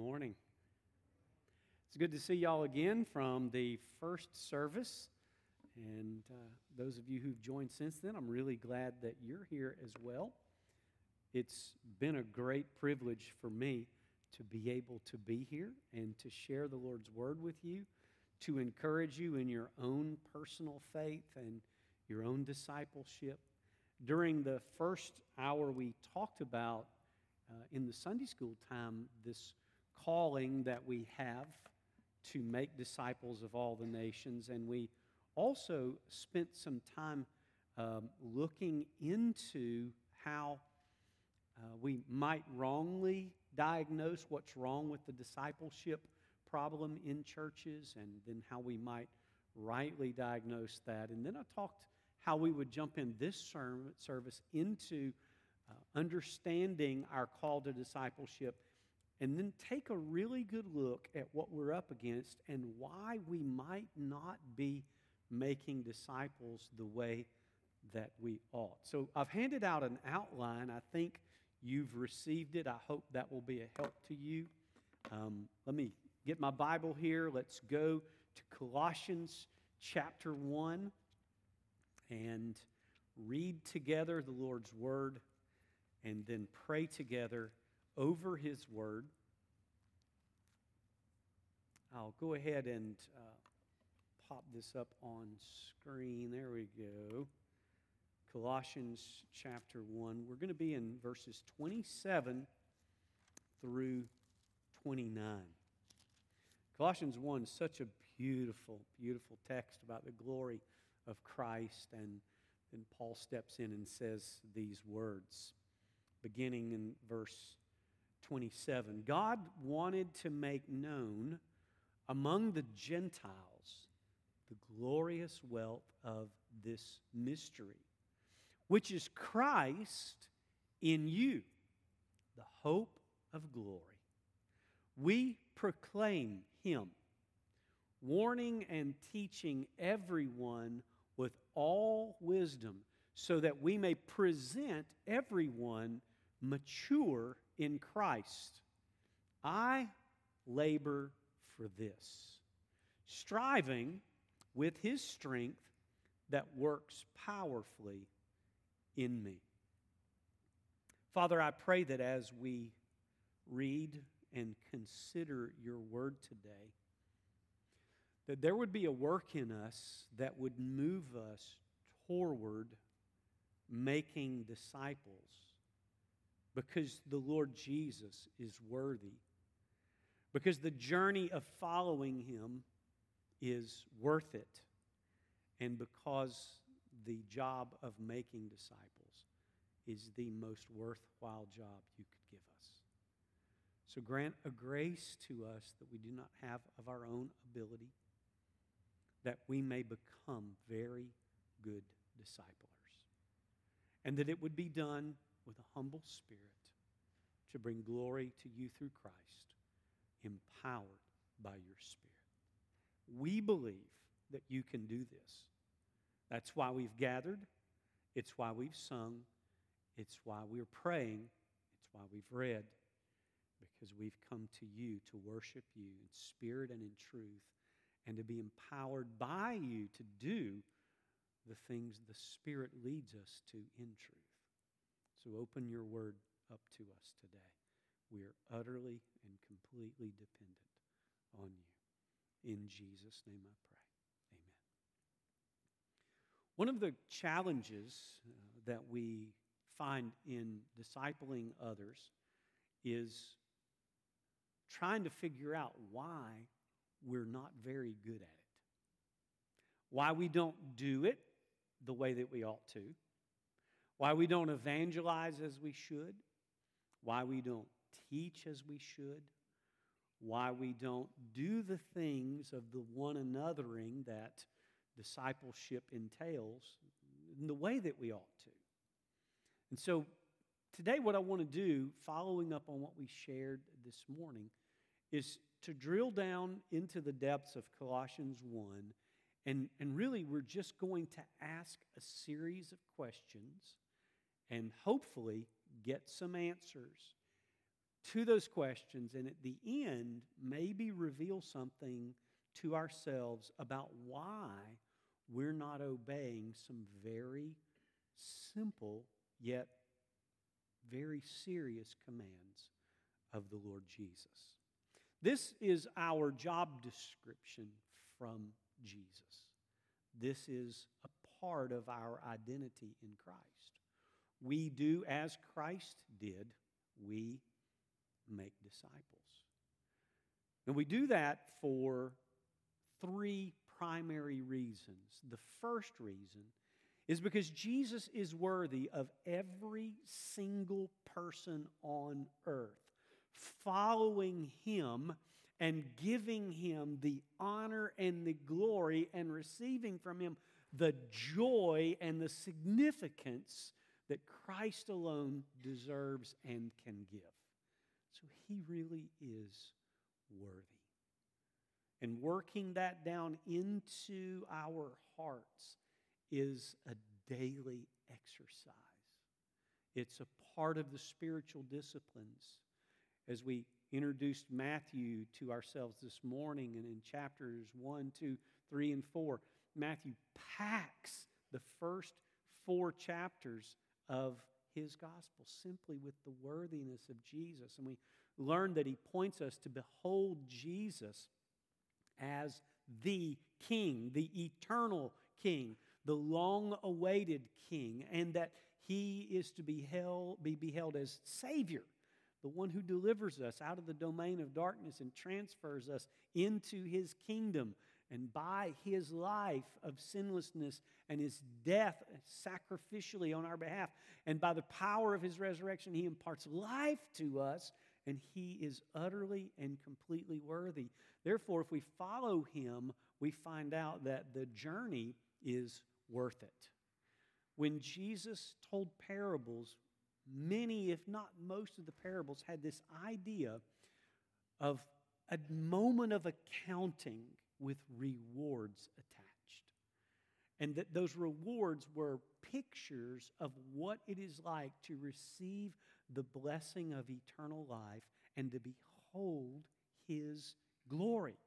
morning. It's good to see y'all again from the first service. And uh, those of you who've joined since then, I'm really glad that you're here as well. It's been a great privilege for me to be able to be here and to share the Lord's word with you, to encourage you in your own personal faith and your own discipleship. During the first hour, we talked about uh, in the Sunday school time this calling that we have to make disciples of all the nations. And we also spent some time um, looking into how uh, we might wrongly diagnose what's wrong with the discipleship problem in churches and then how we might rightly diagnose that. And then I talked how we would jump in this service into uh, understanding our call to discipleship and then take a really good look at what we're up against and why we might not be making disciples the way that we ought. So I've handed out an outline. I think you've received it. I hope that will be a help to you. Um, let me get my Bible here. Let's go to Colossians chapter 1 and read together the Lord's Word and then pray together over His Word. I'll go ahead and uh, pop this up on screen. There we go. Colossians chapter 1. We're going to be in verses 27 through 29. Colossians 1 such a beautiful, beautiful text about the glory of Christ. And then Paul steps in and says these words, beginning in verse 27. God wanted to make known among the Gentiles the glorious wealth of this mystery, which is Christ in you, the hope of glory. We proclaim him, warning and teaching everyone with all wisdom, so that we may present everyone mature in Christ. I labor for this, striving with his strength that works powerfully in me. Father, I pray that as we read and consider your word today, that there would be a work in us that would move us toward making disciples because the Lord Jesus is worthy. Because the journey of following him is worth it. And because the job of making disciples is the most worthwhile job you could give us. So grant a grace to us that we do not have of our own ability, that we may become very good disciplers. And that it would be done with a humble spirit to bring glory to you through Christ, empowered by your Spirit. We believe that you can do this. That's why we've gathered. It's why we've sung. It's why we're praying. It's why we've read. Because we've come to you to worship you in spirit and in truth and to be empowered by you to do the things the Spirit leads us to in truth. So open your word up to us today. We are utterly and completely dependent on you. In Jesus' name I pray. Amen. One of the challenges uh, that we find in discipling others is trying to figure out why we're not very good at it, why we don't do it the way that we ought to, why we don't evangelize as we should, why we don't teach as we should, why we don't do the things of the one anothering that discipleship entails in the way that we ought to. And so today, what I want to do, following up on what we shared this morning, is to drill down into the depths of Colossians 1. And, and really, we're just going to ask a series of questions and hopefully get some answers to those questions and at the end, maybe reveal something to ourselves about why we're not obeying some very simple yet very serious commands of the Lord Jesus. This is our job description from Jesus. This is a part of our identity in Christ. We do as Christ did, we make disciples. And we do that for three primary reasons. The first reason is because Jesus is worthy of every single person on earth following him and giving him the honor and the glory and receiving from him the joy and the significance that Christ alone deserves and can give. So he really is worthy. And working that down into our hearts is a daily exercise. It's a part of the spiritual disciplines. As we introduced Matthew to ourselves this morning and in chapters 1, 2, 3, and 4, Matthew packs the first four chapters of his gospel simply with the worthiness of Jesus. And we learn that he points us to behold Jesus as the King, the eternal King, the long awaited King, and that he is to be, held, be beheld as Savior, the one who delivers us out of the domain of darkness and transfers us into his kingdom. And by his life of sinlessness and his death sacrificially on our behalf, and by the power of his resurrection, he imparts life to us, and he is utterly and completely worthy. Therefore, if we follow him, we find out that the journey is worth it. When Jesus told parables, many, if not most of the parables, had this idea of a moment of accounting with rewards attached. And that those rewards were pictures of what it is like to receive the blessing of eternal life and to behold his glory,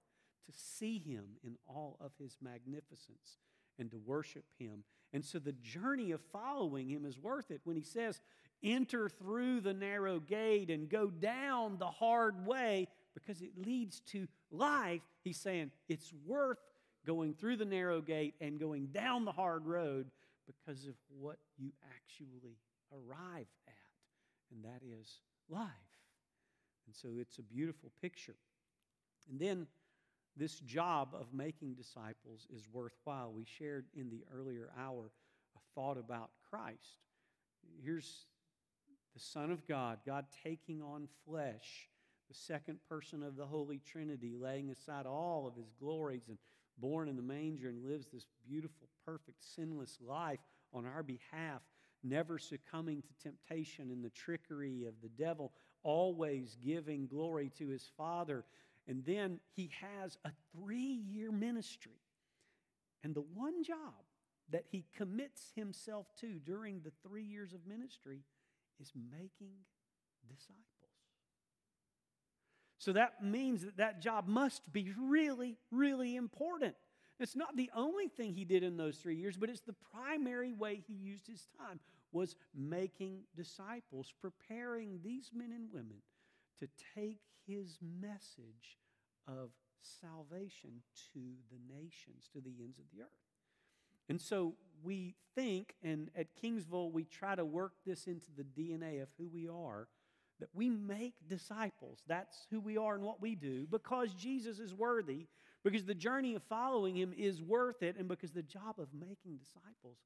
to see him in all of his magnificence and to worship him. And so the journey of following him is worth it. When he says, enter through the narrow gate and go down the hard way because it leads to life, he's saying it's worth going through the narrow gate and going down the hard road because of what you actually arrive at, and that is life. And so it's a beautiful picture. And then this job of making disciples is worthwhile. We shared in the earlier hour a thought about Christ. Here's the Son of God, God taking on flesh, the second person of the Holy Trinity, laying aside all of his glories and born in the manger and lives this beautiful, perfect, sinless life on our behalf, never succumbing to temptation and the trickery of the devil, always giving glory to his Father and then he has a three year ministry. And the one job that he commits himself to during the three years of ministry is making disciples. So that means that that job must be really, really important. It's not the only thing he did in those three years, but it's the primary way he used his time was making disciples, preparing these men and women to take his message of salvation to the nations, to the ends of the earth. And so we think, and at Kingsville, we try to work this into the DNA of who we are, that we make disciples. That's who we are and what we do because Jesus is worthy, because the journey of following him is worth it, and because the job of making disciples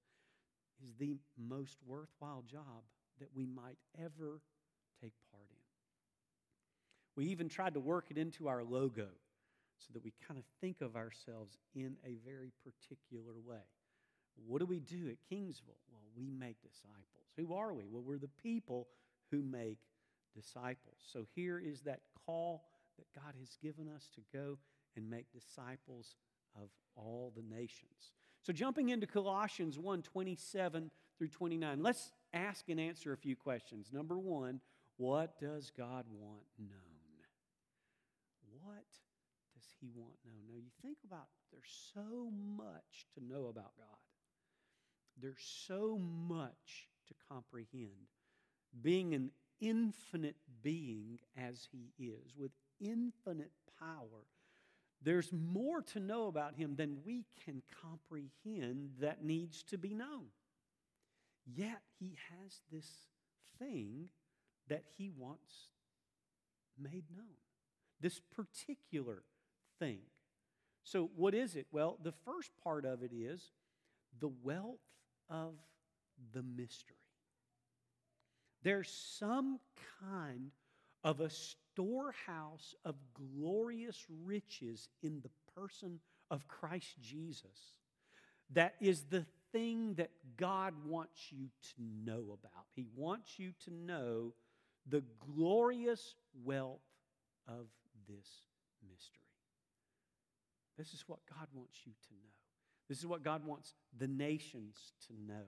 is the most worthwhile job that we might ever take part in. We even tried to work it into our logo so that we kind of think of ourselves in a very particular way. What do we do at Kingsville? Well, we make disciples. Who are we? Well, we're the people who make disciples. So here is that call that God has given us to go and make disciples of all the nations. So jumping into Colossians 1 27 through 29, let's ask and answer a few questions. Number one, What does God want known? What does He want known? Now, you think about there's so much to know about God, there's so much to comprehend. Being an infinite being as He is, with infinite power, there's more to know about Him than we can comprehend that needs to be known. Yet He has this thing that He wants made known, this particular thing. So, what is it? Well, the first part of it is the wealth of the mystery. There's some kind of a storehouse of glorious riches in the person of Christ Jesus that is the thing that God wants you to know about. He wants you to know the glorious wealth of this mystery. This is what God wants you to know. This is what God wants the nations to know.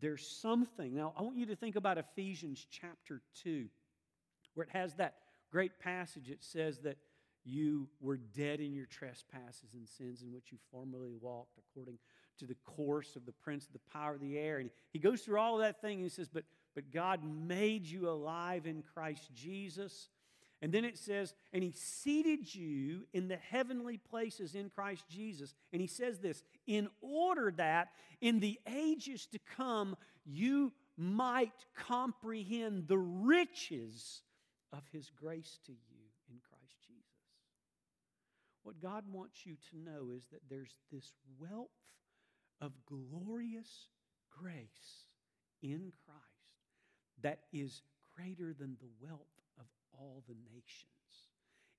There's something. Now, I want you to think about Ephesians chapter 2, where it has that great passage. It says that you were dead in your trespasses and sins in which you formerly walked according to the course of the prince of the power of the air. And he goes through all of that thing and he says, But, but God made you alive in Christ Jesus. And then it says, and he seated you in the heavenly places in Christ Jesus. And he says this, in order that in the ages to come you might comprehend the riches of his grace to you in Christ Jesus. What God wants you to know is that there's this wealth of glorious grace in Christ that is greater than the wealth all the nations.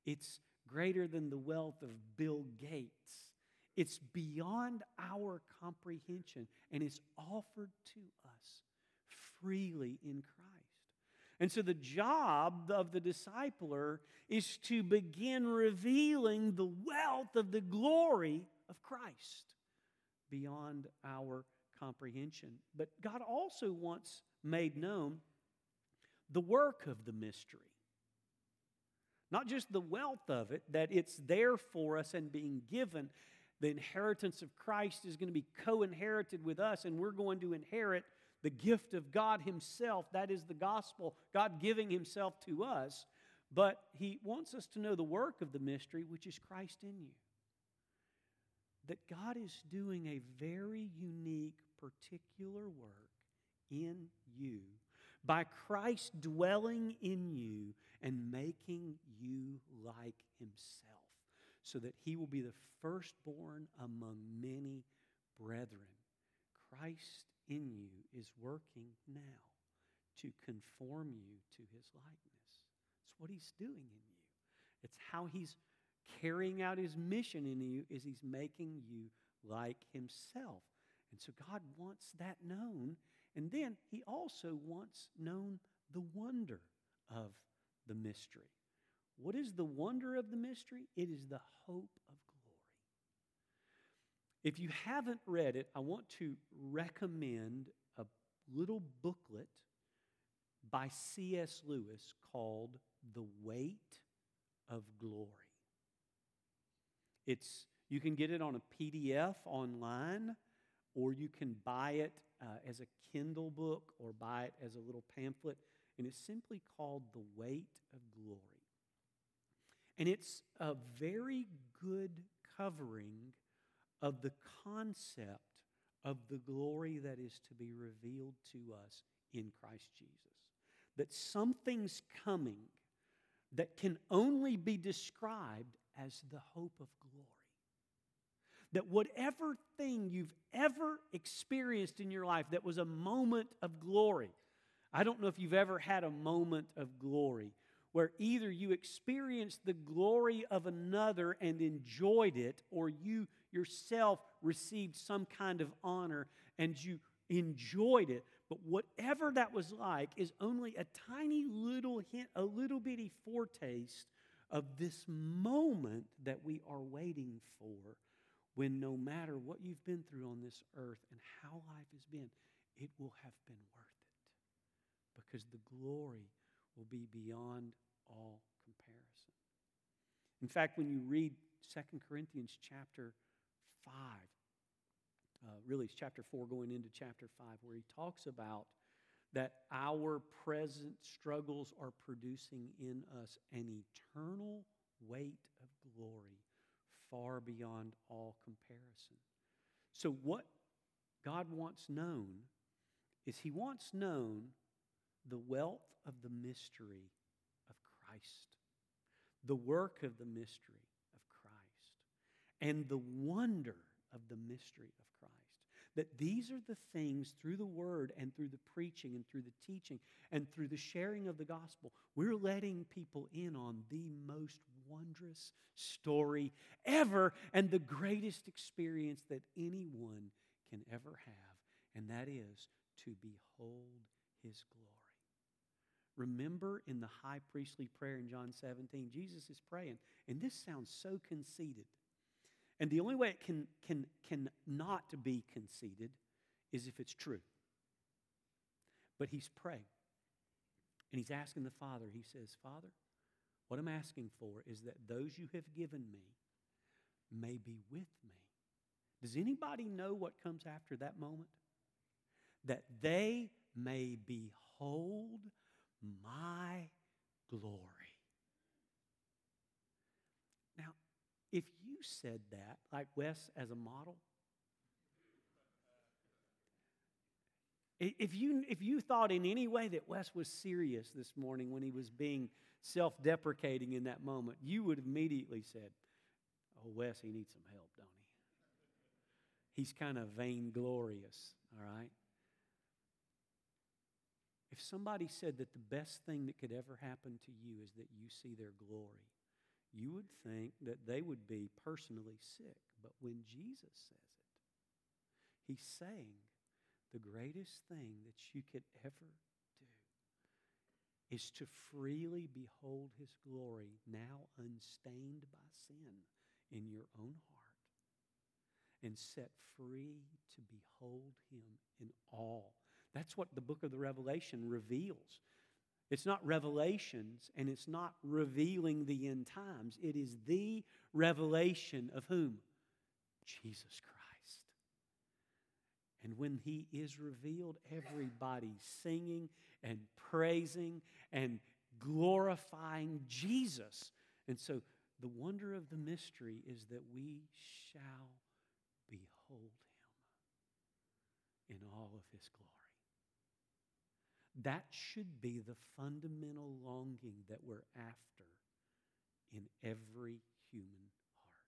It's greater than the wealth of Bill Gates. It's beyond our comprehension and it's offered to us freely in Christ. And so the job of the discipler is to begin revealing the wealth of the glory of Christ beyond our comprehension. But God also wants made known the work of the mystery. Not just the wealth of it, that it's there for us and being given. The inheritance of Christ is going to be co inherited with us, and we're going to inherit the gift of God Himself. That is the gospel, God giving Himself to us. But He wants us to know the work of the mystery, which is Christ in you that God is doing a very unique, particular work in you by Christ dwelling in you and making you like Himself, so that He will be the firstborn among many brethren. Christ in you is working now to conform you to His likeness. It's what He's doing in you, it's how He's carrying out his mission in you is he's making you like himself. And so God wants that known. And then he also wants known the wonder of the mystery. What is the wonder of the mystery? It is the hope of glory. If you haven't read it, I want to recommend a little booklet by C.S. Lewis called The Weight of Glory. It's, you can get it on a PDF online, or you can buy it uh, as a Kindle book or buy it as a little pamphlet. And it's simply called The Weight of Glory. And it's a very good covering of the concept of the glory that is to be revealed to us in Christ Jesus. That something's coming that can only be described as the hope of glory. That whatever thing you've ever experienced in your life that was a moment of glory, I don't know if you've ever had a moment of glory where either you experienced the glory of another and enjoyed it, or you yourself received some kind of honor and you enjoyed it. But whatever that was like is only a tiny little hint, a little bitty foretaste of this moment that we are waiting for when no matter what you've been through on this earth and how life has been, it will have been because the glory will be beyond all comparison. In fact, when you read 2 Corinthians chapter 5, uh, really it's chapter 4 going into chapter 5, where he talks about that our present struggles are producing in us an eternal weight of glory far beyond all comparison. So, what God wants known is He wants known the wealth of the mystery of Christ, the work of the mystery of Christ, and the wonder of the mystery of Christ. That these are the things through the word and through the preaching and through the teaching and through the sharing of the gospel, we're letting people in on the most wondrous story ever and the greatest experience that anyone can ever have, and that is to behold his glory. Remember in the high priestly prayer in John 17, Jesus is praying, and this sounds so conceited. And the only way it can, can, can not be conceited is if it's true. But he's praying. And he's asking the Father, he says, Father, what I'm asking for is that those you have given me may be with me. Does anybody know what comes after that moment? That they may behold my glory. Now, if you said that, like Wes as a model, if you, if you thought in any way that Wes was serious this morning when he was being self deprecating in that moment, you would have immediately said, Oh, Wes, he needs some help, don't he? He's kind of vainglorious, all right? If somebody said that the best thing that could ever happen to you is that you see their glory, you would think that they would be personally sick. But when Jesus says it, he's saying the greatest thing that you could ever do is to freely behold his glory, now unstained by sin, in your own heart, and set free to behold him in all that's what the book of the Revelation reveals. It's not revelations and it's not revealing the end times. It is the revelation of whom? Jesus Christ. And when he is revealed, everybody's singing and praising and glorifying Jesus. And so the wonder of the mystery is that we shall behold him in all of his glory. That should be the fundamental longing that we're after in every human heart.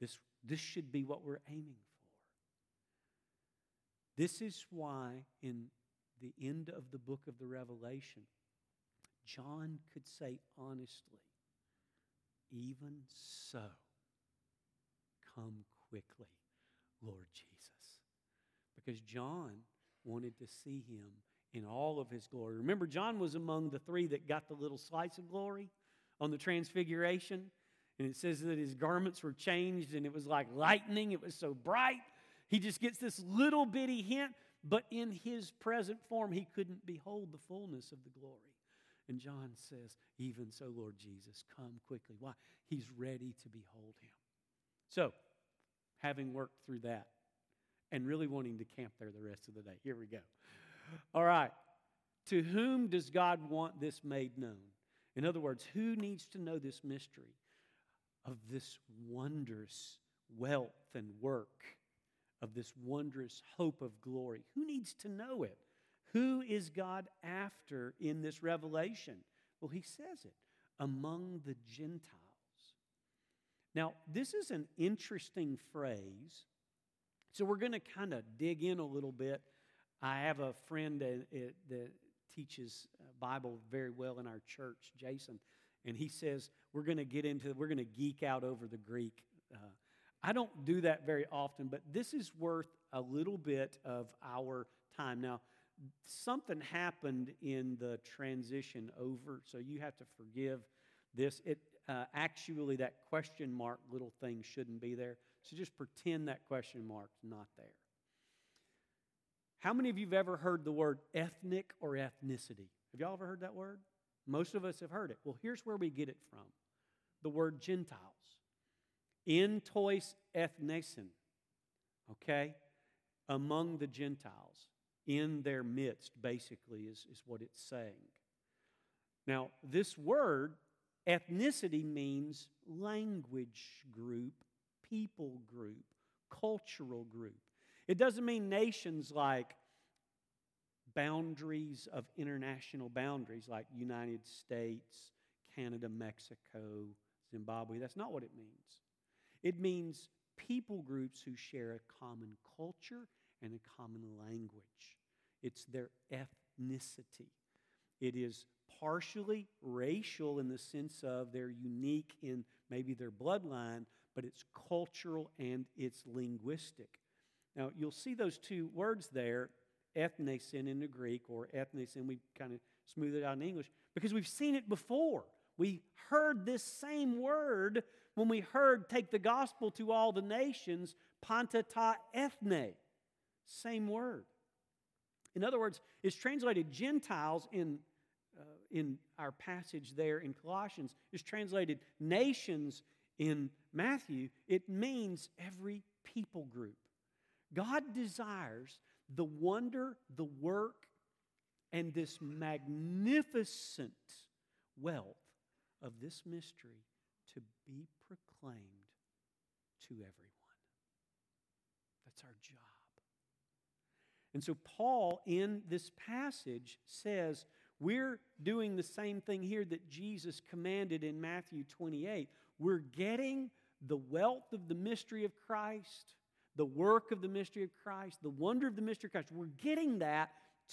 This, this should be what we're aiming for. This is why, in the end of the book of the Revelation, John could say honestly, even so, come quickly, Lord Jesus. Because John wanted to see him in all of his glory. Remember, John was among the three that got the little slice of glory on the transfiguration. And it says that his garments were changed and it was like lightning, it was so bright. He just gets this little bitty hint, but in his present form, he couldn't behold the fullness of the glory. And John says, Even so, Lord Jesus, come quickly. Why? He's ready to behold him. So, having worked through that, and really wanting to camp there the rest of the day. Here we go. All right. To whom does God want this made known? In other words, who needs to know this mystery of this wondrous wealth and work, of this wondrous hope of glory? Who needs to know it? Who is God after in this revelation? Well, he says it among the Gentiles. Now, this is an interesting phrase so we're going to kind of dig in a little bit. I have a friend that, that teaches uh, Bible very well in our church, Jason, and he says we're going to get into we're going to geek out over the Greek. Uh, I don't do that very often, but this is worth a little bit of our time. Now, something happened in the transition over, so you have to forgive this. It uh, actually that question mark little thing shouldn't be there. So just pretend that question mark's not there. How many of you have ever heard the word ethnic or ethnicity? Have y'all ever heard that word? Most of us have heard it. Well, here's where we get it from the word Gentiles. In tois ethnesin, okay? Among the Gentiles, in their midst, basically, is, is what it's saying. Now, this word, ethnicity, means language group, people group, cultural group. It doesn't mean nations like boundaries of international boundaries like United States, Canada, Mexico, Zimbabwe. That's not what it means. It means people groups who share a common culture and a common language. It's their ethnicity. It is partially racial in the sense of they're unique in maybe their bloodline, but it's cultural and it's linguistic. Now, you'll see those two words there, ethnesin in the Greek or ethnesin, we kind of smooth it out in English, because we've seen it before. We heard this same word when we heard take the gospel to all the nations, panta ta ethne. Same word. In other words, it's translated Gentiles in, uh, in our passage there in Colossians, it's translated nations in Matthew. It means every people group. God desires the wonder, the work, and this magnificent wealth of this mystery to be proclaimed to everyone. That's our job. And so, Paul in this passage says, we're doing the same thing here that Jesus commanded in Matthew 28. We're getting the wealth of the mystery of Christ, the work of the mystery of Christ, the wonder of the mystery of Christ. We're getting that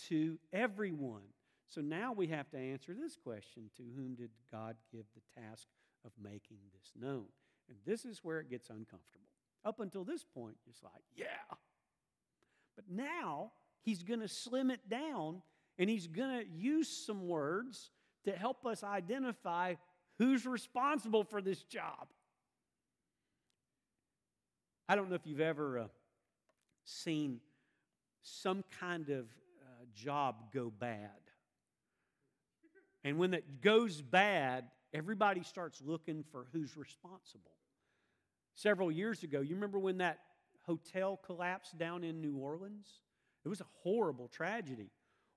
to everyone. So now we have to answer this question To whom did God give the task of making this known? And this is where it gets uncomfortable. Up until this point, it's like, yeah, but now he's going to slim it down and he's going to use some words to help us identify who's responsible for this job. I don't know if you've ever uh, seen some kind of uh, job go bad. And when it goes bad, everybody starts looking for who's responsible. Several years ago, you remember when that hotel collapsed down in New Orleans? It was a horrible tragedy.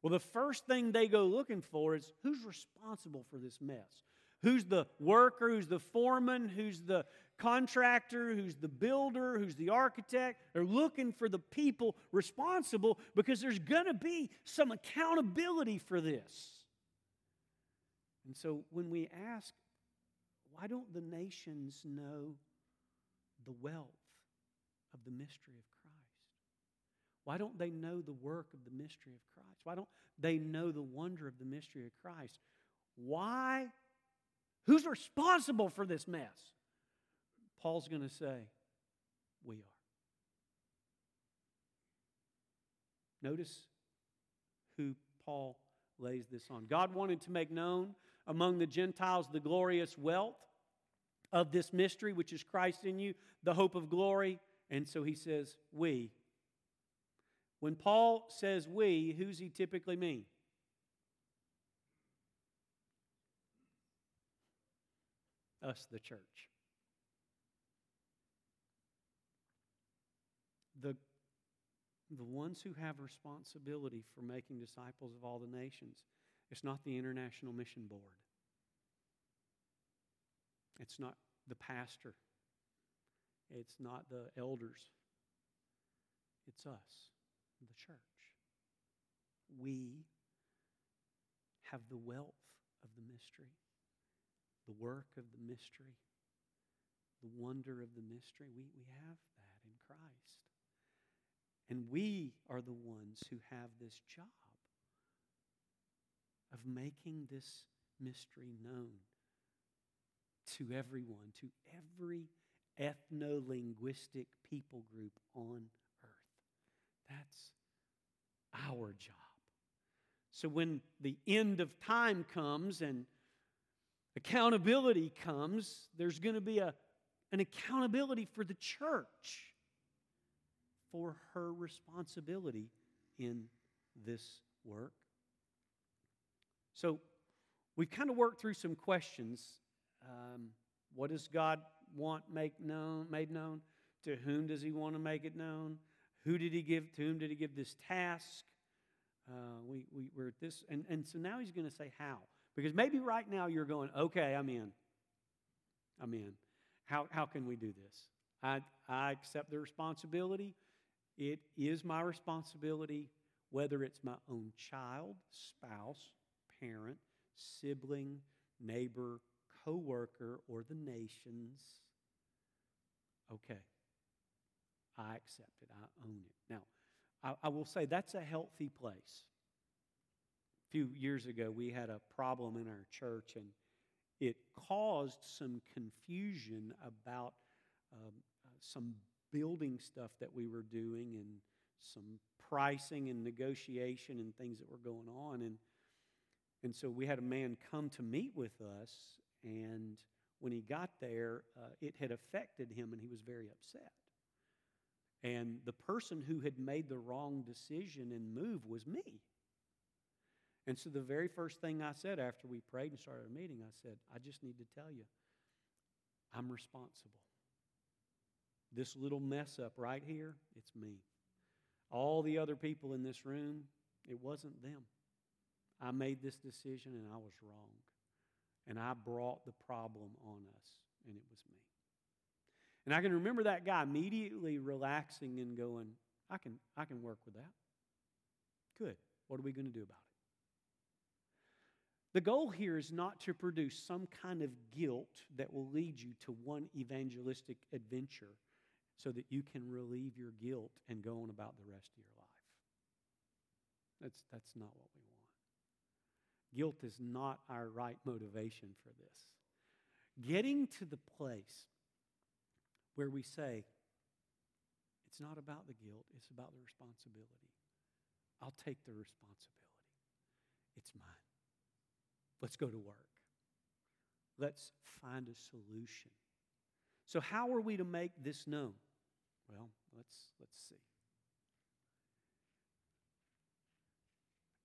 Well, the first thing they go looking for is who's responsible for this mess? Who's the worker? Who's the foreman? Who's the contractor? Who's the builder? Who's the architect? They're looking for the people responsible because there's going to be some accountability for this. And so when we ask, why don't the nations know the wealth of the mystery of Christ? Why don't they know the work of the mystery of Christ? Why don't they know the wonder of the mystery of Christ? Why? Who's responsible for this mess? Paul's going to say, We are. Notice who Paul lays this on. God wanted to make known among the Gentiles the glorious wealth of this mystery, which is Christ in you, the hope of glory. And so he says, we. When Paul says we, who's he typically mean? Us, the church. The, the ones who have responsibility for making disciples of all the nations. It's not the International Mission Board. It's not the pastor. It's not the elders. It's us, the church. We have the wealth of the mystery, the work of the mystery, the wonder of the mystery. We, we have that in Christ. And we are the ones who have this job of making this mystery known to everyone, to every ethno linguistic people group on earth. That's our job. So when the end of time comes and accountability comes, there's going to be a, an accountability for the church for her responsibility in this work. So we've kind of worked through some questions. Um, what does God want make known, made known? To whom does He want to make it known? Who did He give? To whom did He give this task? Uh, we, we, we're at this, and, and so now He's going to say how. Because maybe right now you're going, okay, I'm in. I'm in. How, how can we do this? I, I accept the responsibility. It is my responsibility, whether it's my own child, spouse, parent, sibling, neighbor, coworker, or the nations. Okay. I accept it. I own it. Now, I, I will say that's a healthy place. Few years ago, we had a problem in our church, and it caused some confusion about um, some building stuff that we were doing and some pricing and negotiation and things that were going on. And, and so we had a man come to meet with us, and when he got there, uh, it had affected him, and he was very upset. And the person who had made the wrong decision and move was me. And so the very first thing I said after we prayed and started a meeting, I said, I just need to tell you, I'm responsible. This little mess up right here, it's me. All the other people in this room, it wasn't them. I made this decision and I was wrong. And I brought the problem on us, and it was me. And I can remember that guy immediately relaxing and going, I can, I can work with that. Good. What are we going to do about it? The goal here is not to produce some kind of guilt that will lead you to one evangelistic adventure so that you can relieve your guilt and go on about the rest of your life. That's, that's not what we want. Guilt is not our right motivation for this. Getting to the place where we say, it's not about the guilt, it's about the responsibility. I'll take the responsibility. It's mine. Let's go to work. Let's find a solution. So, how are we to make this known? Well, let's, let's see.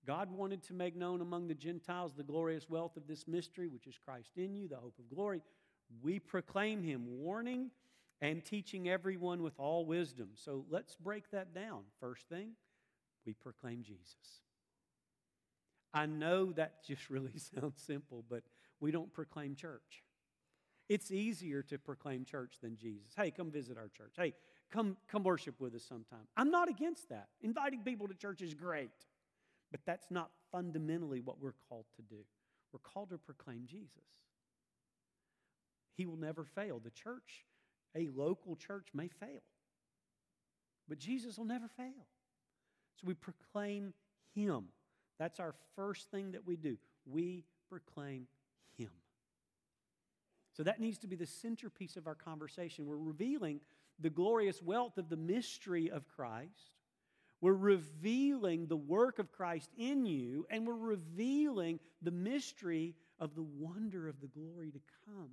God wanted to make known among the Gentiles the glorious wealth of this mystery, which is Christ in you, the hope of glory. We proclaim him, warning and teaching everyone with all wisdom. So let's break that down. First thing, we proclaim Jesus. I know that just really sounds simple, but we don't proclaim church. It's easier to proclaim church than Jesus. Hey, come visit our church. Hey, come, come worship with us sometime. I'm not against that. Inviting people to church is great, but that's not fundamentally what we're called to do. We're called to proclaim Jesus. He will never fail. The church a local church may fail, but Jesus will never fail. So we proclaim Him. That's our first thing that we do. We proclaim Him. So that needs to be the centerpiece of our conversation. We're revealing the glorious wealth of the mystery of Christ. We're revealing the work of Christ in you, and we're revealing the mystery of the wonder of the glory to come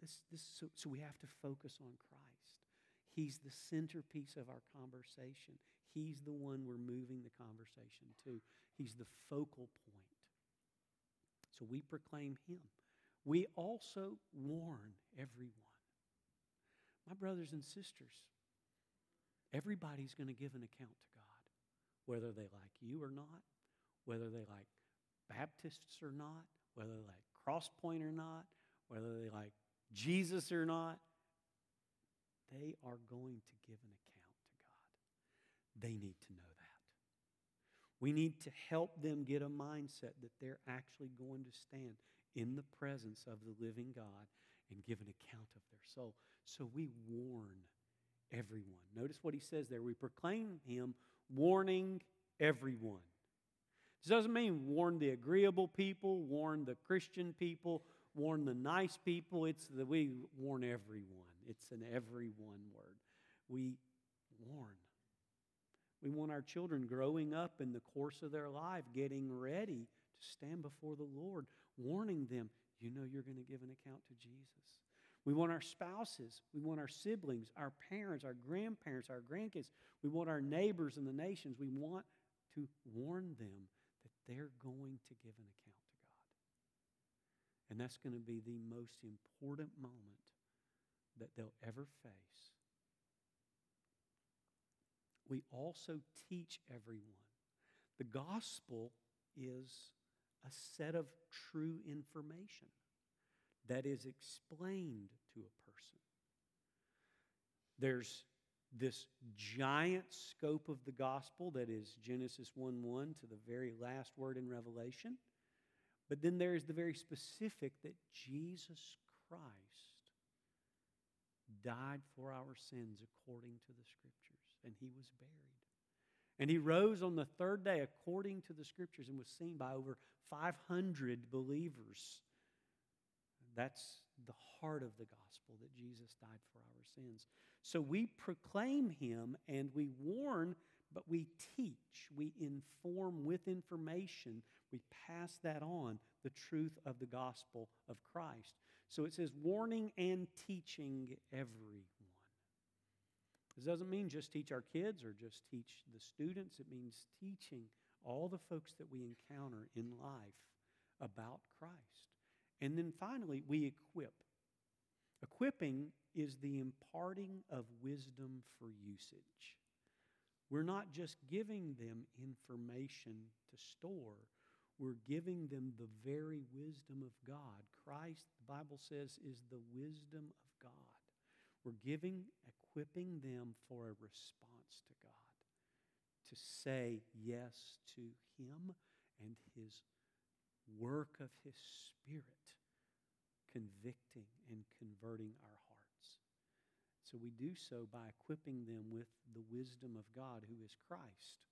this, this, so, so we have to focus on Christ. He's the centerpiece of our conversation. He's the one we're moving the conversation to. He's the focal point. So we proclaim Him. We also warn everyone. My brothers and sisters, everybody's going to give an account to God, whether they like you or not, whether they like Baptists or not, whether they like Crosspoint or not, whether they like Jesus or not, they are going to give an account to God. They need to know. We need to help them get a mindset that they're actually going to stand in the presence of the living God and give an account of their soul. So we warn everyone. Notice what he says there. We proclaim him warning everyone. This doesn't mean warn the agreeable people, warn the Christian people, warn the nice people. It's that we warn everyone. It's an everyone word. We warn. We want our children growing up in the course of their life, getting ready to stand before the Lord, warning them, you know you're going to give an account to Jesus. We want our spouses, we want our siblings, our parents, our grandparents, our grandkids, we want our neighbors and the nations. We want to warn them that they're going to give an account to God. And that's going to be the most important moment that they'll ever face. We also teach everyone. The gospel is a set of true information that is explained to a person. There's this giant scope of the gospel that is Genesis 1 1 to the very last word in Revelation. But then there is the very specific that Jesus Christ died for our sins according to the scriptures, and he was buried. And he rose on the third day according to the scriptures and was seen by over 500 believers. That's the heart of the gospel that Jesus died for our sins. So we proclaim him and we warn, but we teach, we inform with information, we pass that on the truth of the gospel of Christ. So it says warning and teaching everyone. This doesn't mean just teach our kids or just teach the students, it means teaching all the folks that we encounter in life about Christ. And then finally, we equip. Equipping is the imparting of wisdom for usage. We're not just giving them information to store, we're giving them the very wisdom of God. Christ, the Bible says, is the wisdom of. We're giving, equipping them for a response to God, to say yes to Him and His work of His Spirit, convicting and converting our hearts. So we do so by equipping them with the wisdom of God, who is Christ.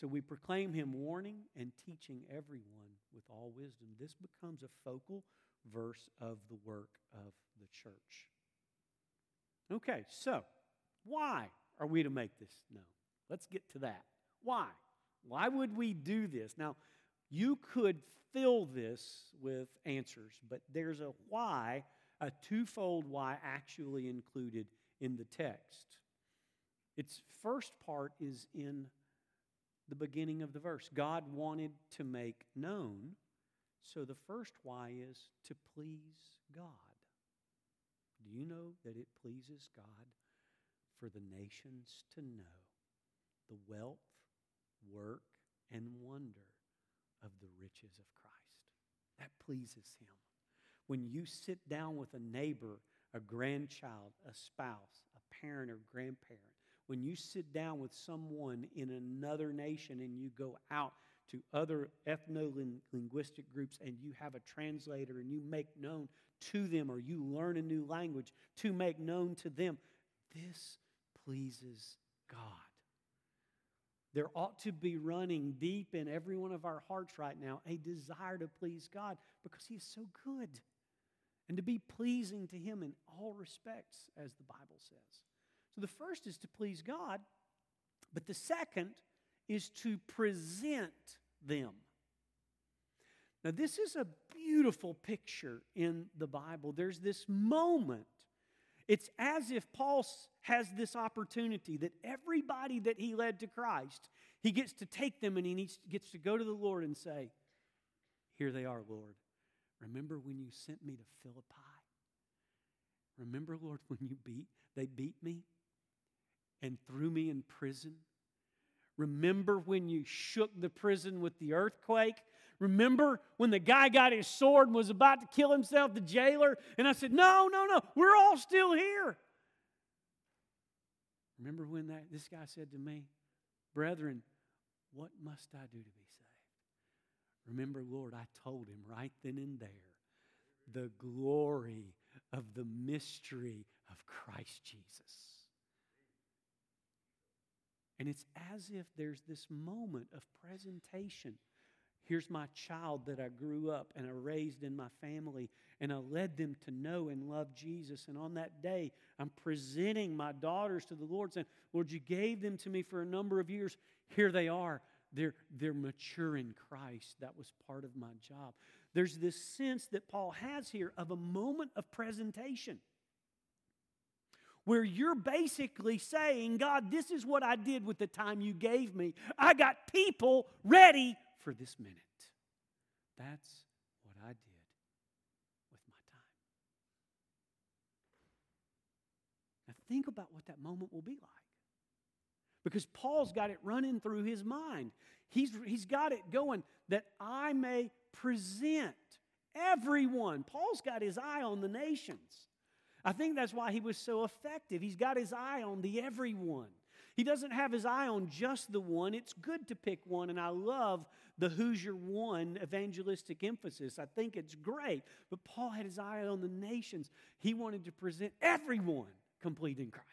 So we proclaim him warning and teaching everyone with all wisdom. This becomes a focal verse of the work of the church. Okay, so why are we to make this known? Let's get to that. Why? Why would we do this? Now, you could fill this with answers, but there's a why, a twofold why actually included in the text. Its first part is in the beginning of the verse. God wanted to make known. So the first why is to please God. Do you know that it pleases God for the nations to know the wealth, work, and wonder of the riches of Christ? That pleases Him. When you sit down with a neighbor, a grandchild, a spouse, a parent or grandparent, when you sit down with someone in another nation and you go out to other ethno linguistic groups and you have a translator and you make known to them or you learn a new language to make known to them, this pleases God. There ought to be running deep in every one of our hearts right now a desire to please God because He is so good and to be pleasing to Him in all respects, as the Bible says. So the first is to please God, but the second is to present them. Now, this is a beautiful picture in the Bible. There's this moment. It's as if Paul has this opportunity that everybody that he led to Christ, he gets to take them and he needs, gets to go to the Lord and say, Here they are, Lord. Remember when you sent me to Philippi? Remember, Lord, when you beat, they beat me? and threw me in prison? Remember when you shook the prison with the earthquake? Remember when the guy got his sword and was about to kill himself, the jailer? And I said, No, no, no, we're all still here. Remember when that, this guy said to me, Brethren, what must I do to be saved? Remember, Lord, I told him right then and there the glory of the mystery of Christ Jesus. And it's as if there's this moment of presentation. Here's my child that I grew up and I raised in my family, and I led them to know and love Jesus. And on that day, I'm presenting my daughters to the Lord, saying, Lord, you gave them to me for a number of years. Here they are. They're, they're mature in Christ. That was part of my job. There's this sense that Paul has here of a moment of presentation where you're basically saying, God, this is what I did with the time you gave me. I got people ready for this minute. That's what I did with my time. Now, think about what that moment will be like. Because Paul's got it running through his mind. He's, he's got it going that I may present everyone. Paul's got his eye on the nations. I think that's why he was so effective. He's got his eye on the everyone. He doesn't have his eye on just the one. It's good to pick one, and I love the who's your one evangelistic emphasis. I think it's great. But Paul had his eye on the nations. He wanted to present everyone complete in Christ.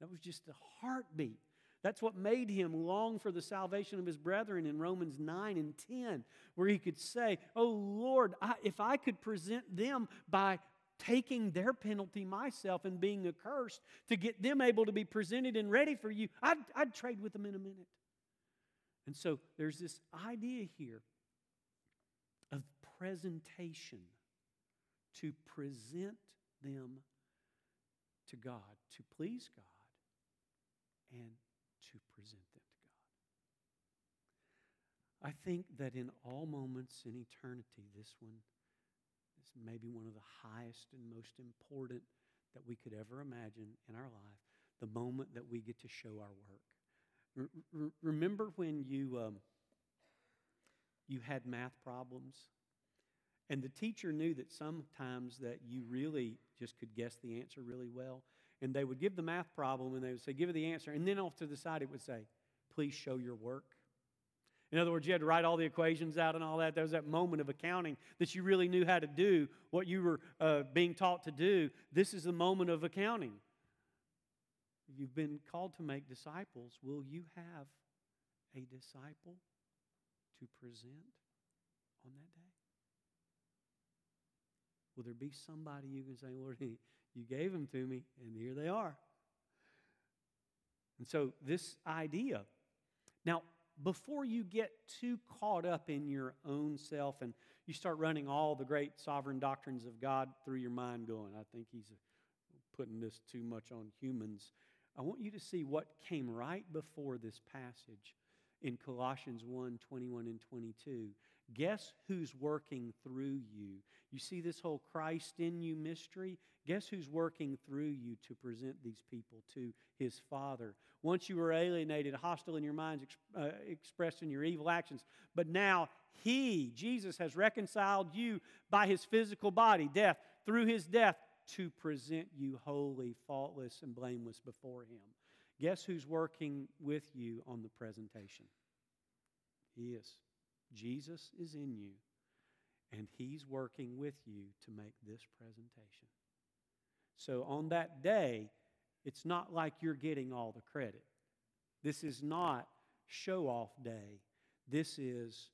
That was just the heartbeat. That's what made him long for the salvation of his brethren in Romans 9 and 10, where he could say, Oh Lord, I, if I could present them by taking their penalty myself and being accursed to get them able to be presented and ready for you, I'd, I'd trade with them in a minute. And so there's this idea here of presentation to present them to God, to please God, and to present them to God. I think that in all moments in eternity, this one is maybe one of the highest and most important that we could ever imagine in our life the moment that we get to show our work. R- remember when you, um, you had math problems? And the teacher knew that sometimes that you really just could guess the answer really well. And they would give the math problem and they would say, give her the answer. And then off to the side it would say, please show your work. In other words, you had to write all the equations out and all that. There was that moment of accounting that you really knew how to do what you were uh, being taught to do. This is the moment of accounting. You've been called to make disciples. Will you have a disciple to present on that day? Will there be somebody you can say, Lord, you gave them to me, and here they are? And so, this idea. Now, before you get too caught up in your own self and you start running all the great sovereign doctrines of God through your mind, going, I think he's uh, putting this too much on humans. I want you to see what came right before this passage in Colossians 1 21 and 22. Guess who's working through you? You see this whole Christ in you mystery? Guess who's working through you to present these people to his Father? Once you were alienated, hostile in your minds, uh, expressed in your evil actions, but now he, Jesus, has reconciled you by his physical body, death, through his death, to present you holy, faultless, and blameless before him. Guess who's working with you on the presentation? He is. Jesus is in you, and He's working with you to make this presentation. So on that day, it's not like you're getting all the credit. This is not show off day. This is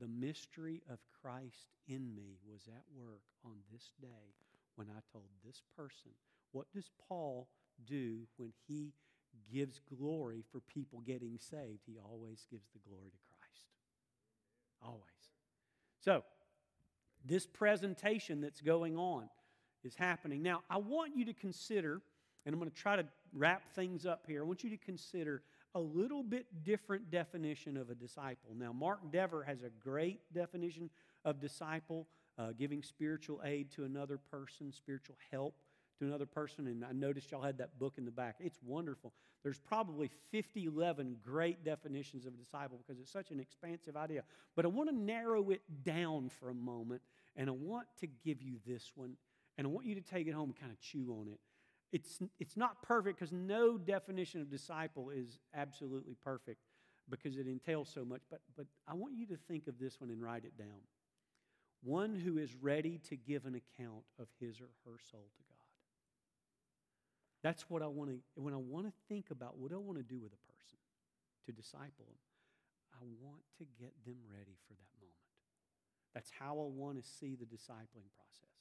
the mystery of Christ in me was at work on this day when I told this person. What does Paul do when he gives glory for people getting saved? He always gives the glory to Christ. Always. So, this presentation that's going on is happening. Now, I want you to consider, and I'm going to try to wrap things up here. I want you to consider a little bit different definition of a disciple. Now, Mark Dever has a great definition of disciple, uh, giving spiritual aid to another person, spiritual help to another person. And I noticed y'all had that book in the back. It's wonderful. There's probably 50, 11 great definitions of a disciple because it's such an expansive idea. But I want to narrow it down for a moment, and I want to give you this one, and I want you to take it home and kind of chew on it. It's, it's not perfect because no definition of disciple is absolutely perfect because it entails so much, but, but I want you to think of this one and write it down. One who is ready to give an account of his or her soul to God. That's what I want to, when I want to think about what I want to do with a person to disciple them, I want to get them ready for that moment. That's how I want to see the discipling process.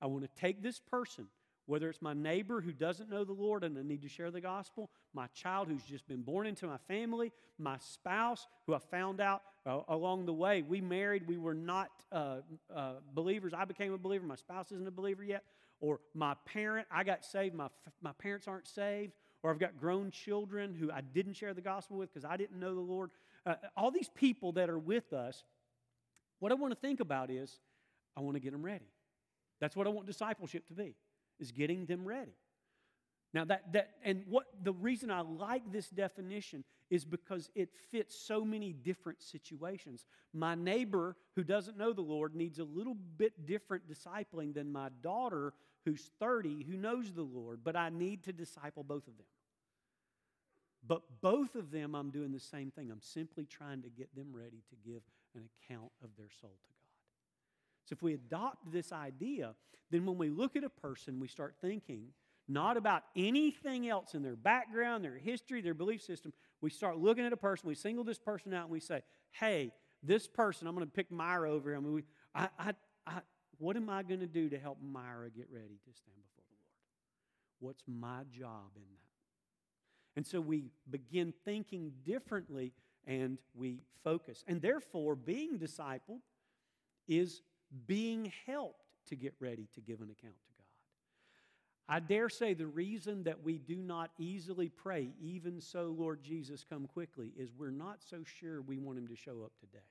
I want to take this person, whether it's my neighbor who doesn't know the Lord and I need to share the gospel, my child who's just been born into my family, my spouse who I found out uh, along the way. We married, we were not uh, uh, believers. I became a believer, my spouse isn't a believer yet or my parent, I got saved, my, my parents aren't saved, or I've got grown children who I didn't share the gospel with because I didn't know the Lord. Uh, all these people that are with us, what I want to think about is I want to get them ready. That's what I want discipleship to be, is getting them ready. Now that that and what the reason I like this definition is because it fits so many different situations. My neighbor who doesn't know the Lord needs a little bit different discipling than my daughter who's 30 who knows the Lord, but I need to disciple both of them. But both of them, I'm doing the same thing. I'm simply trying to get them ready to give an account of their soul to God. So if we adopt this idea, then when we look at a person, we start thinking not about anything else in their background, their history, their belief system. We start looking at a person, we single this person out, and we say, hey, this person, I'm going to pick Myra over here. I mean, we, I, I, I, what am I going to do to help Myra get ready to stand before the Lord? What's my job in that? And so we begin thinking differently and we focus. And therefore, being discipled is being helped to get ready to give an account to God. I dare say the reason that we do not easily pray, even so, Lord Jesus, come quickly, is we're not so sure we want Him to show up today.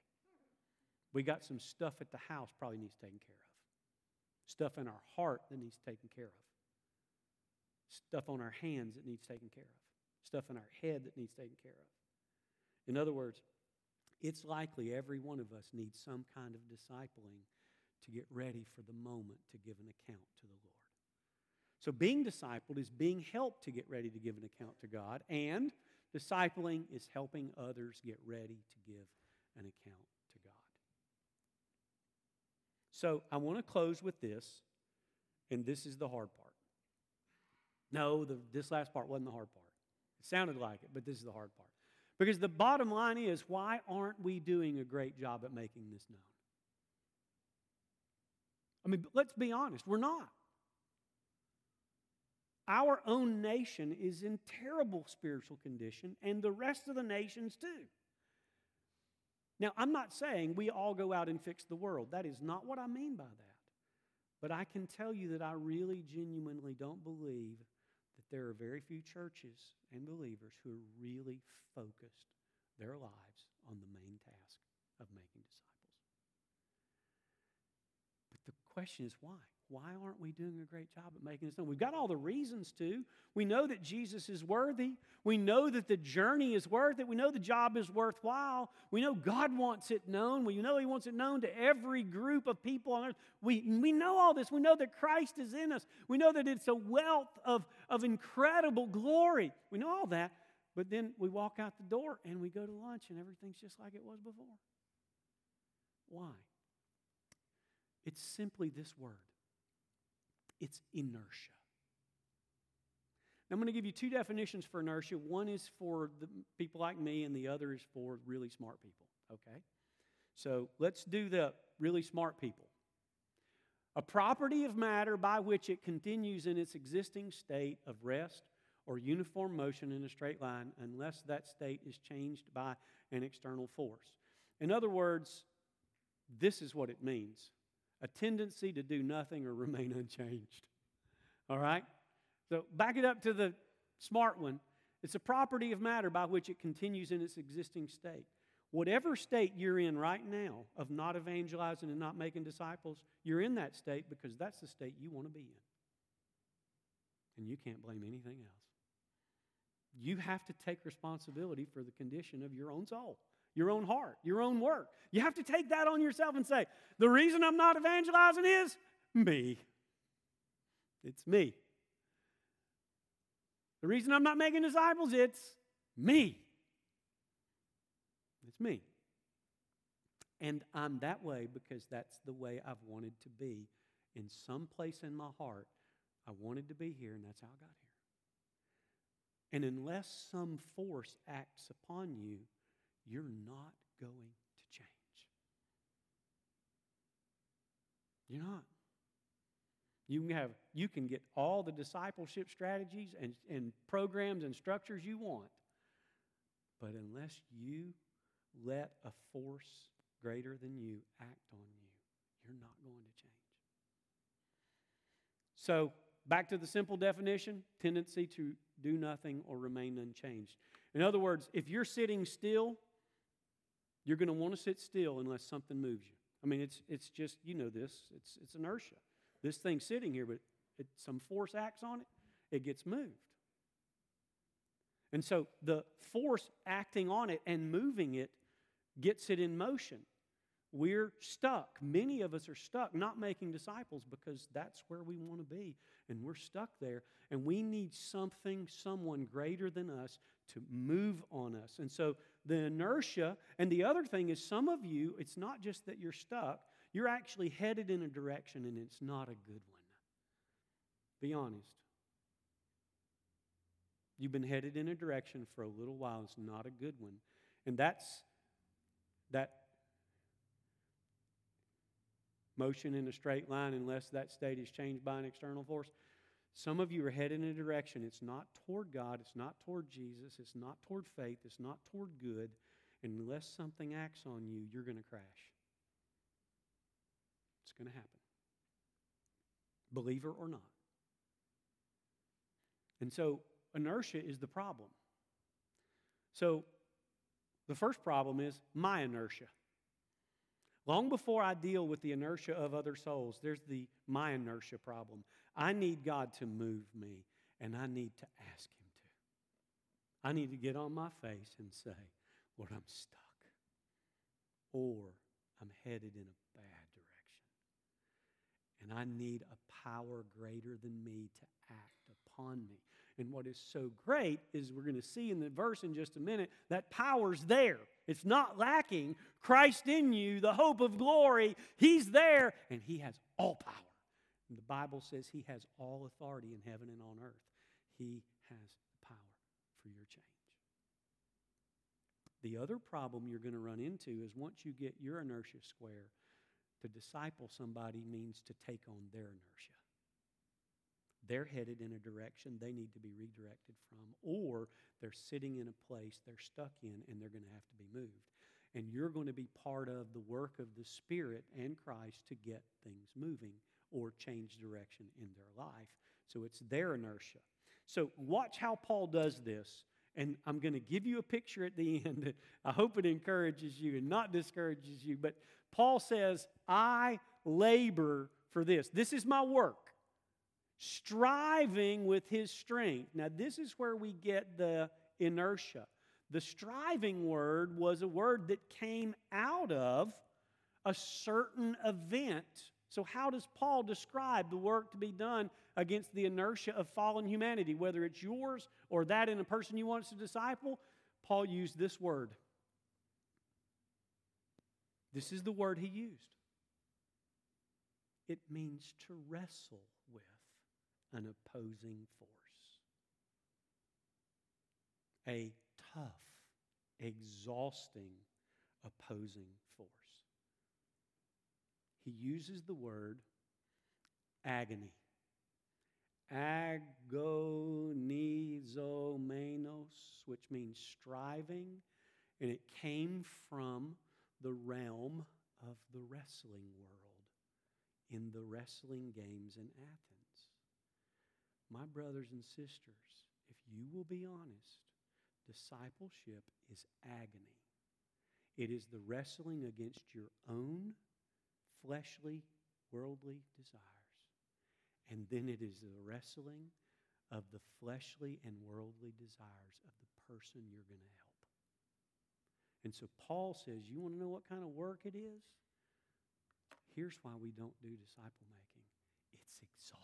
We got some stuff at the house probably needs taken care of, stuff in our heart that needs taken care of, stuff on our hands that needs taken care of, stuff in our head that needs taken care of. In other words, it's likely every one of us needs some kind of discipling to get ready for the moment to give an account to the Lord. So, being discipled is being helped to get ready to give an account to God, and discipling is helping others get ready to give an account to God. So, I want to close with this, and this is the hard part. No, the, this last part wasn't the hard part. It sounded like it, but this is the hard part. Because the bottom line is why aren't we doing a great job at making this known? I mean, let's be honest, we're not. Our own nation is in terrible spiritual condition, and the rest of the nations too. Now, I'm not saying we all go out and fix the world. That is not what I mean by that. But I can tell you that I really genuinely don't believe that there are very few churches and believers who are really focused their lives on the main task of making disciples question is why? Why aren't we doing a great job at making this known? We've got all the reasons to. We know that Jesus is worthy. We know that the journey is worth it. We know the job is worthwhile. We know God wants it known. We know He wants it known to every group of people on earth. We, we know all this. We know that Christ is in us. We know that it's a wealth of, of incredible glory. We know all that. But then we walk out the door and we go to lunch and everything's just like it was before. Why? It's simply this word it's inertia. I'm going to give you two definitions for inertia. One is for the people like me, and the other is for really smart people, okay? So let's do the really smart people. A property of matter by which it continues in its existing state of rest or uniform motion in a straight line unless that state is changed by an external force. In other words, this is what it means a tendency to do nothing or remain unchanged. All right? So back it up to the smart one. It's a property of matter by which it continues in its existing state. Whatever state you're in right now of not evangelizing and not making disciples, you're in that state because that's the state you want to be in. And you can't blame anything else. You have to take responsibility for the condition of your own soul your own heart, your own work. You have to take that on yourself and say, the reason I'm not evangelizing is me. It's me. The reason I'm not making disciples, it's me. It's me. And I'm that way because that's the way I've wanted to be. In some place in my heart, I wanted to be here, and that's how I got here. And unless some force acts upon you, you're not going to change. You're not. You can have you can get all the discipleship strategies and, and programs and structures you want. But unless you let a force greater than you act on you, you're not going to change. So, back to the simple definition tendency to do nothing or remain unchanged. In other words, if you're sitting still, you're going to want to sit still unless something moves you. I mean, it's, it's just, you know this, it's, it's inertia. This thing's sitting here, but it, some force acts on it, it gets moved. And so the force acting on it and moving it gets it in motion. We're stuck. Many of us are stuck not making disciples because that's where we want to be. And we're stuck there. And we need something, someone greater than us to move on us. And so the inertia, and the other thing is some of you, it's not just that you're stuck, you're actually headed in a direction and it's not a good one. Be honest. You've been headed in a direction for a little while, it's not a good one. And that's that motion in a straight line unless that state is changed by an external force. Some of you are headed in a direction. It's not toward God. It's not toward Jesus. It's not toward faith. It's not toward good. And unless something acts on you, you're going to crash. It's going to happen. Believer or not. And so inertia is the problem. So the first problem is my inertia. Long before I deal with the inertia of other souls, there's the my inertia problem. I need God to move me, and I need to ask Him to. I need to get on my face and say, Lord, I'm stuck, or I'm headed in a bad direction. And I need a power greater than me to act upon me. And what is so great is we're going to see in the verse in just a minute that power's there. It's not lacking. Christ in you, the hope of glory, He's there, and He has all power. And the Bible says He has all authority in heaven and on earth. He has the power for your change. The other problem you're going to run into is once you get your inertia square, to disciple somebody means to take on their inertia. They're headed in a direction they need to be redirected from, or they're sitting in a place they're stuck in and they're going to have to be moved. And you're going to be part of the work of the Spirit and Christ to get things moving or change direction in their life. So it's their inertia. So watch how Paul does this. And I'm going to give you a picture at the end I hope it encourages you and not discourages you. But Paul says, I labor for this. This is my work striving with his strength. Now, this is where we get the inertia. The striving word was a word that came out of a certain event. So, how does Paul describe the work to be done against the inertia of fallen humanity, whether it's yours or that in a person you want to disciple? Paul used this word. This is the word he used. It means to wrestle with an opposing force. A tough, exhausting opposing. He uses the word agony. Agonizomenos, which means striving, and it came from the realm of the wrestling world in the wrestling games in Athens. My brothers and sisters, if you will be honest, discipleship is agony. It is the wrestling against your own fleshly, worldly desires. And then it is the wrestling of the fleshly and worldly desires of the person you're going to help. And so Paul says, You want to know what kind of work it is? Here's why we don't do disciple making it's exhausting.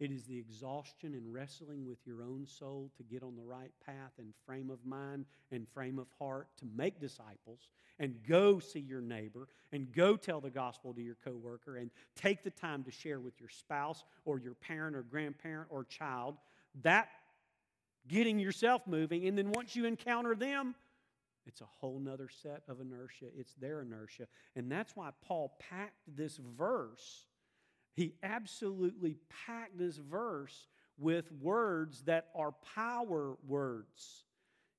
It is the exhaustion and wrestling with your own soul to get on the right path and frame of mind and frame of heart to make disciples and go see your neighbor and go tell the gospel to your coworker and take the time to share with your spouse or your parent or grandparent or child. That getting yourself moving. And then once you encounter them, it's a whole nother set of inertia. It's their inertia. And that's why Paul packed this verse he absolutely packed this verse with words that are power words.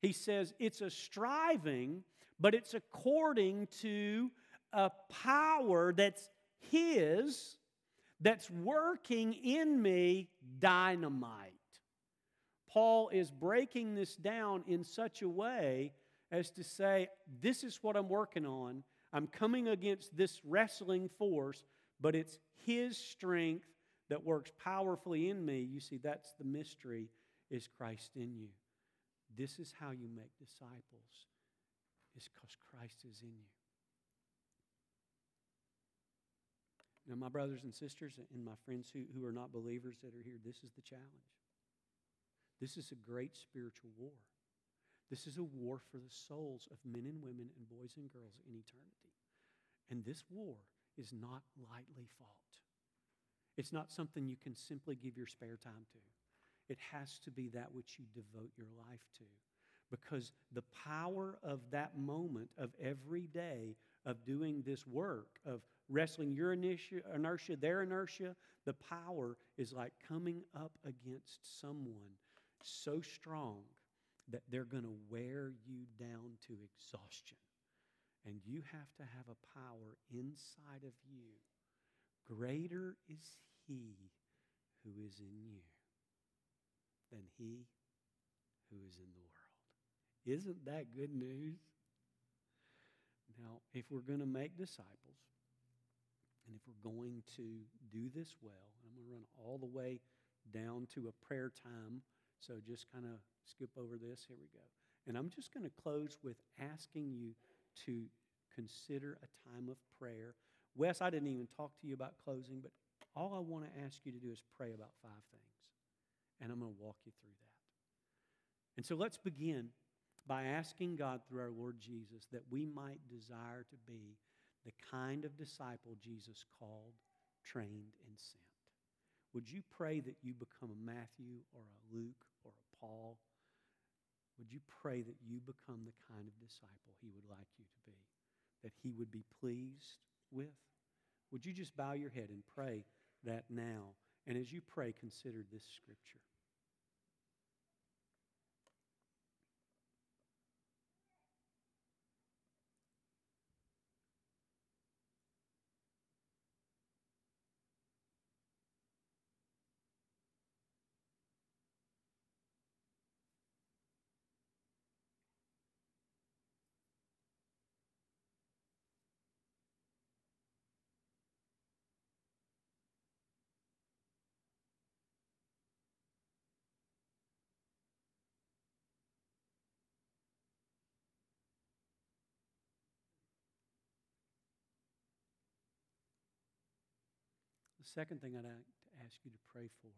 He says it's a striving, but it's according to a power that's His that's working in me dynamite. Paul is breaking this down in such a way as to say, This is what I'm working on. I'm coming against this wrestling force, but it's His strength that works powerfully in me. You see, that's the mystery is Christ in you. This is how you make disciples, is because Christ is in you. Now, my brothers and sisters and my friends who, who are not believers that are here, this is the challenge. This is a great spiritual war. This is a war for the souls of men and women and boys and girls in eternity. And this war is not lightly fought. It's not something you can simply give your spare time to. It has to be that which you devote your life to. Because the power of that moment of every day of doing this work, of wrestling your inertia, inertia, their inertia, the power is like coming up against someone so strong that they're going to wear you down to exhaustion. And you have to have a power inside of you. Greater is He who is in you than He who is in the world. Isn't that good news? Now, if we're going to make disciples, and if we're going to do this well, I'm going to run all the way down to a prayer time. So just kind of skip over this. Here we go. And I'm just going to close with asking you to consider a time of prayer. Wes, I didn't even talk to you about closing, but all I want to ask you to do is pray about five things. And I'm going to walk you through that. And so let's begin by asking God through our Lord Jesus that we might desire to be the kind of disciple Jesus called, trained, and sent. Would you pray that you become a Matthew or a Luke or a Paul? Would you pray that you become the kind of disciple he would like you to be, that he would be pleased with? Would you just bow your head and pray that now? And as you pray, consider this scripture. The second thing I'd like to ask you to pray for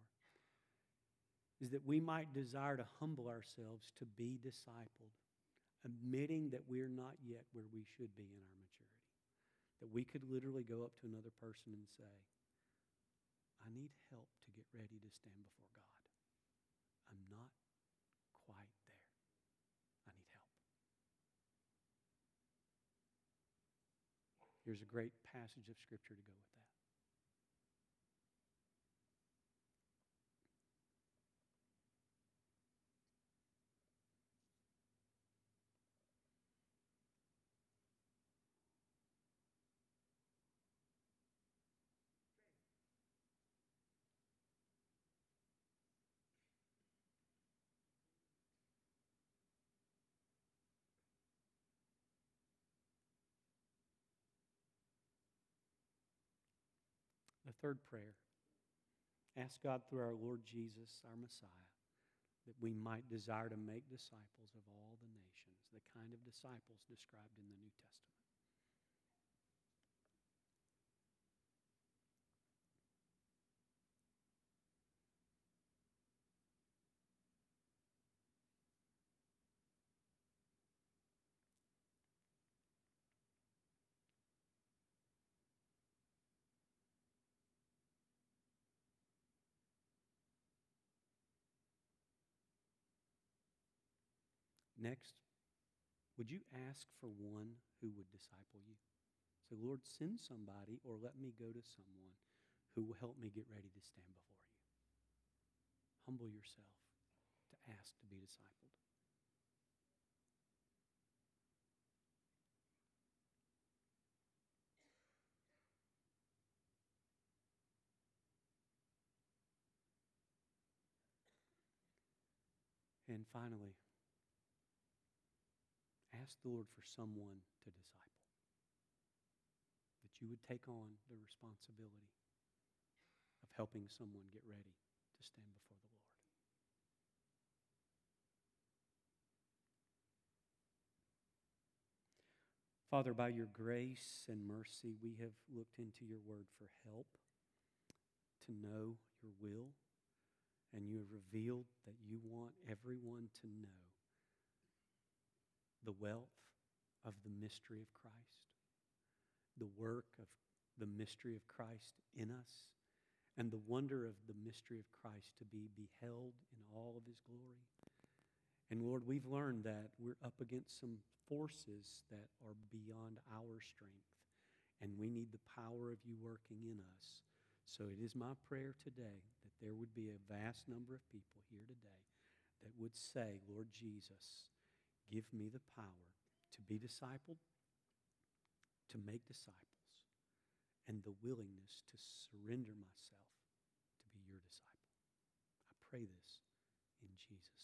is that we might desire to humble ourselves to be discipled, admitting that we're not yet where we should be in our maturity. That we could literally go up to another person and say, I need help to get ready to stand before God. I'm not quite there. I need help. Here's a great passage of Scripture to go with that. Third prayer ask God through our Lord Jesus, our Messiah, that we might desire to make disciples of all the nations, the kind of disciples described in the New Testament. Next, would you ask for one who would disciple you? Say, Lord, send somebody or let me go to someone who will help me get ready to stand before you. Humble yourself to ask to be discipled. And finally, ask the Lord for someone to disciple, that you would take on the responsibility of helping someone get ready to stand before the Lord. Father, by your grace and mercy, we have looked into your word for help to know your will, and you have revealed that you want everyone to know the wealth of the mystery of Christ, the work of the mystery of Christ in us, and the wonder of the mystery of Christ to be beheld in all of his glory. And Lord, we've learned that we're up against some forces that are beyond our strength, and we need the power of you working in us. So it is my prayer today that there would be a vast number of people here today that would say, Lord Jesus, give me the power to be discipled, to make disciples, and the willingness to surrender myself to be your disciple. I pray this in Jesus' name.